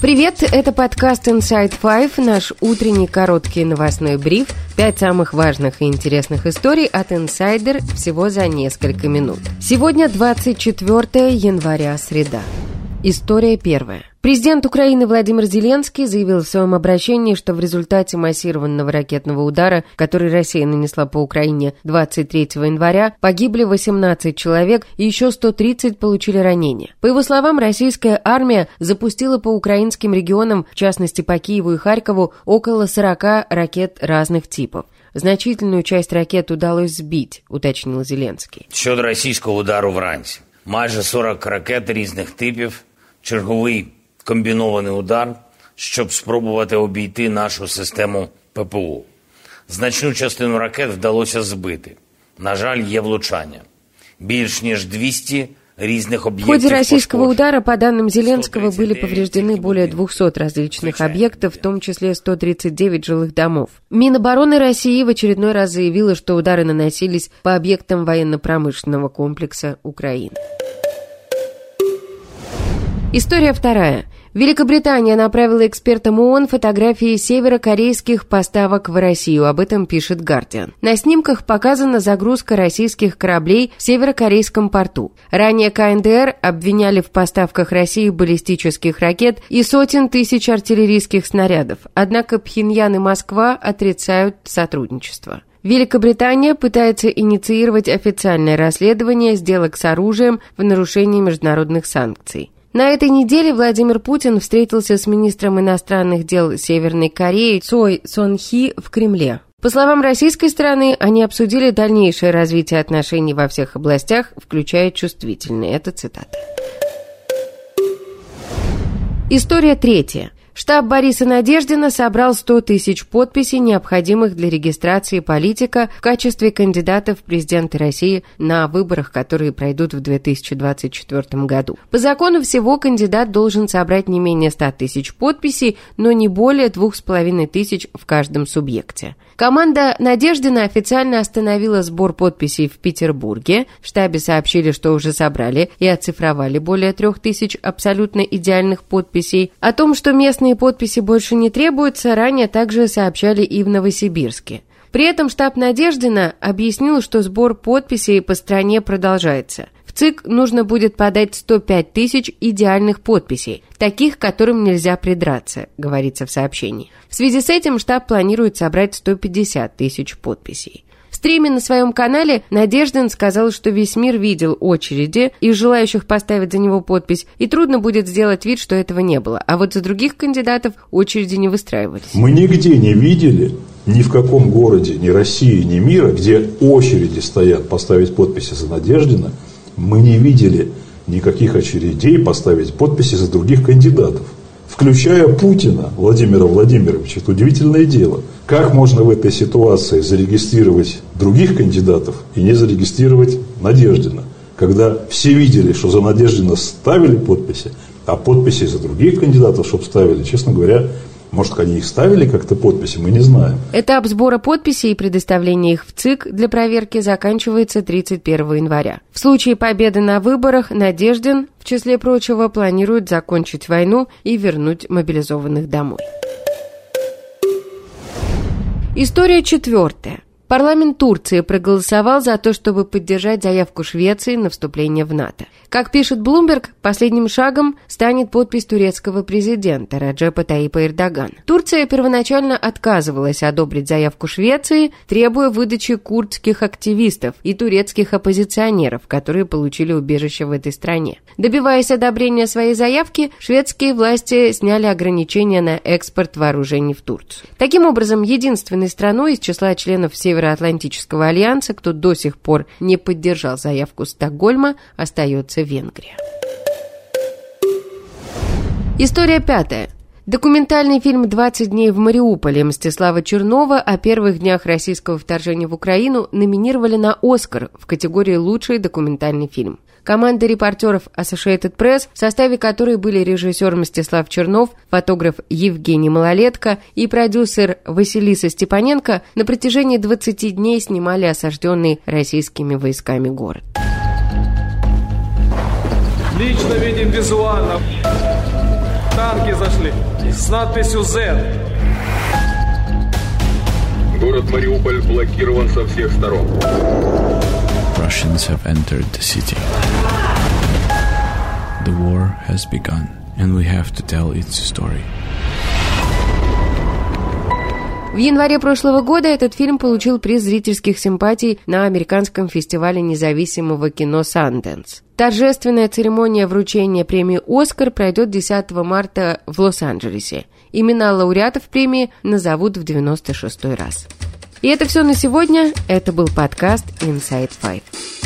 Привет, это подкаст Inside Five, наш утренний короткий новостной бриф. Пять самых важных и интересных историй от инсайдер всего за несколько минут. Сегодня 24 января, среда. История первая. Президент Украины Владимир Зеленский заявил в своем обращении, что в результате массированного ракетного удара, который Россия нанесла по Украине 23 января, погибли 18 человек и еще 130 получили ранения. По его словам, российская армия запустила по украинским регионам, в частности по Киеву и Харькову, около 40 ракет разных типов. Значительную часть ракет удалось сбить, уточнил Зеленский. Щодо російського удару вранці, майже 40 ракет різних типів, черговий комбінований удар, щоб спробувати обійти нашу систему ППО. Значну частину ракет вдалося збити. На жаль, є влучання. Більш ніж 200 різних В об'єктів ходе российского пошкоджено. удара, по данным Зеленского, были 139 повреждены более 200 различных Включая объектов, в том числе 139 жилых домов. Минобороны России в очередной раз заявила, что удары наносились по объектам военно-промышленного комплекса Украины. История вторая. Великобритания направила экспертам ООН фотографии северокорейских поставок в Россию. Об этом пишет Guardian. На снимках показана загрузка российских кораблей в северокорейском порту. Ранее КНДР обвиняли в поставках России баллистических ракет и сотен тысяч артиллерийских снарядов. Однако Пхеньян и Москва отрицают сотрудничество. Великобритания пытается инициировать официальное расследование сделок с оружием в нарушении международных санкций. На этой неделе Владимир Путин встретился с министром иностранных дел Северной Кореи Цой Сон Хи в Кремле. По словам российской стороны, они обсудили дальнейшее развитие отношений во всех областях, включая чувствительные. Это цитата. История третья. Штаб Бориса Надеждина собрал 100 тысяч подписей, необходимых для регистрации политика в качестве кандидата в президенты России на выборах, которые пройдут в 2024 году. По закону всего кандидат должен собрать не менее 100 тысяч подписей, но не более 2,5 тысяч в каждом субъекте. Команда Надеждина официально остановила сбор подписей в Петербурге. В штабе сообщили, что уже собрали и оцифровали более трех тысяч абсолютно идеальных подписей. О том, что местные подписи больше не требуются, ранее также сообщали и в Новосибирске. При этом штаб Надеждина объяснил, что сбор подписей по стране продолжается. В ЦИК нужно будет подать 105 тысяч идеальных подписей, таких, которым нельзя придраться, говорится в сообщении. В связи с этим штаб планирует собрать 150 тысяч подписей. В стриме на своем канале Надеждин сказал, что весь мир видел очереди и желающих поставить за него подпись, и трудно будет сделать вид, что этого не было. А вот за других кандидатов очереди не выстраивались. Мы нигде не видели, ни в каком городе, ни России, ни мира, где очереди стоят поставить подписи за Надеждина, мы не видели никаких очередей поставить подписи за других кандидатов. Включая Путина Владимира Владимировича. Это удивительное дело. Как можно в этой ситуации зарегистрировать других кандидатов и не зарегистрировать Надеждина? Когда все видели, что за Надеждина ставили подписи, а подписи за других кандидатов, чтобы ставили, честно говоря, может, они их ставили как-то подписи, мы не знаем. Этап сбора подписей и предоставления их в ЦИК для проверки заканчивается 31 января. В случае победы на выборах Надеждин, в числе прочего, планирует закончить войну и вернуть мобилизованных домой. История четвертая. Парламент Турции проголосовал за то, чтобы поддержать заявку Швеции на вступление в НАТО. Как пишет Bloomberg, последним шагом станет подпись турецкого президента Раджепа Таипа Эрдогана. Турция первоначально отказывалась одобрить заявку Швеции, требуя выдачи курдских активистов и турецких оппозиционеров, которые получили убежище в этой стране. Добиваясь одобрения своей заявки, шведские власти сняли ограничения на экспорт вооружений в Турцию. Таким образом, единственной страной из числа членов Североатлантического альянса, кто до сих пор не поддержал заявку Стокгольма, остается Венгрия. История пятая. Документальный фильм «20 дней в Мариуполе» Мстислава Чернова о первых днях российского вторжения в Украину номинировали на «Оскар» в категории «Лучший документальный фильм». Команда репортеров Associated Press, в составе которой были режиссер Мстислав Чернов, фотограф Евгений Малолетко и продюсер Василиса Степаненко, на протяжении 20 дней снимали осажденный российскими войсками город. Лично видим визуально. Танки зашли с надписью Z. Город Мариуполь блокирован со всех сторон. Russians have entered the city. The war has begun, and we have to tell its story. В январе прошлого года этот фильм получил приз зрительских симпатий на американском фестивале независимого кино «Санденс». Торжественная церемония вручения премии «Оскар» пройдет 10 марта в Лос-Анджелесе. Имена лауреатов премии назовут в 96 раз. И это все на сегодня. Это был подкаст Inside Five.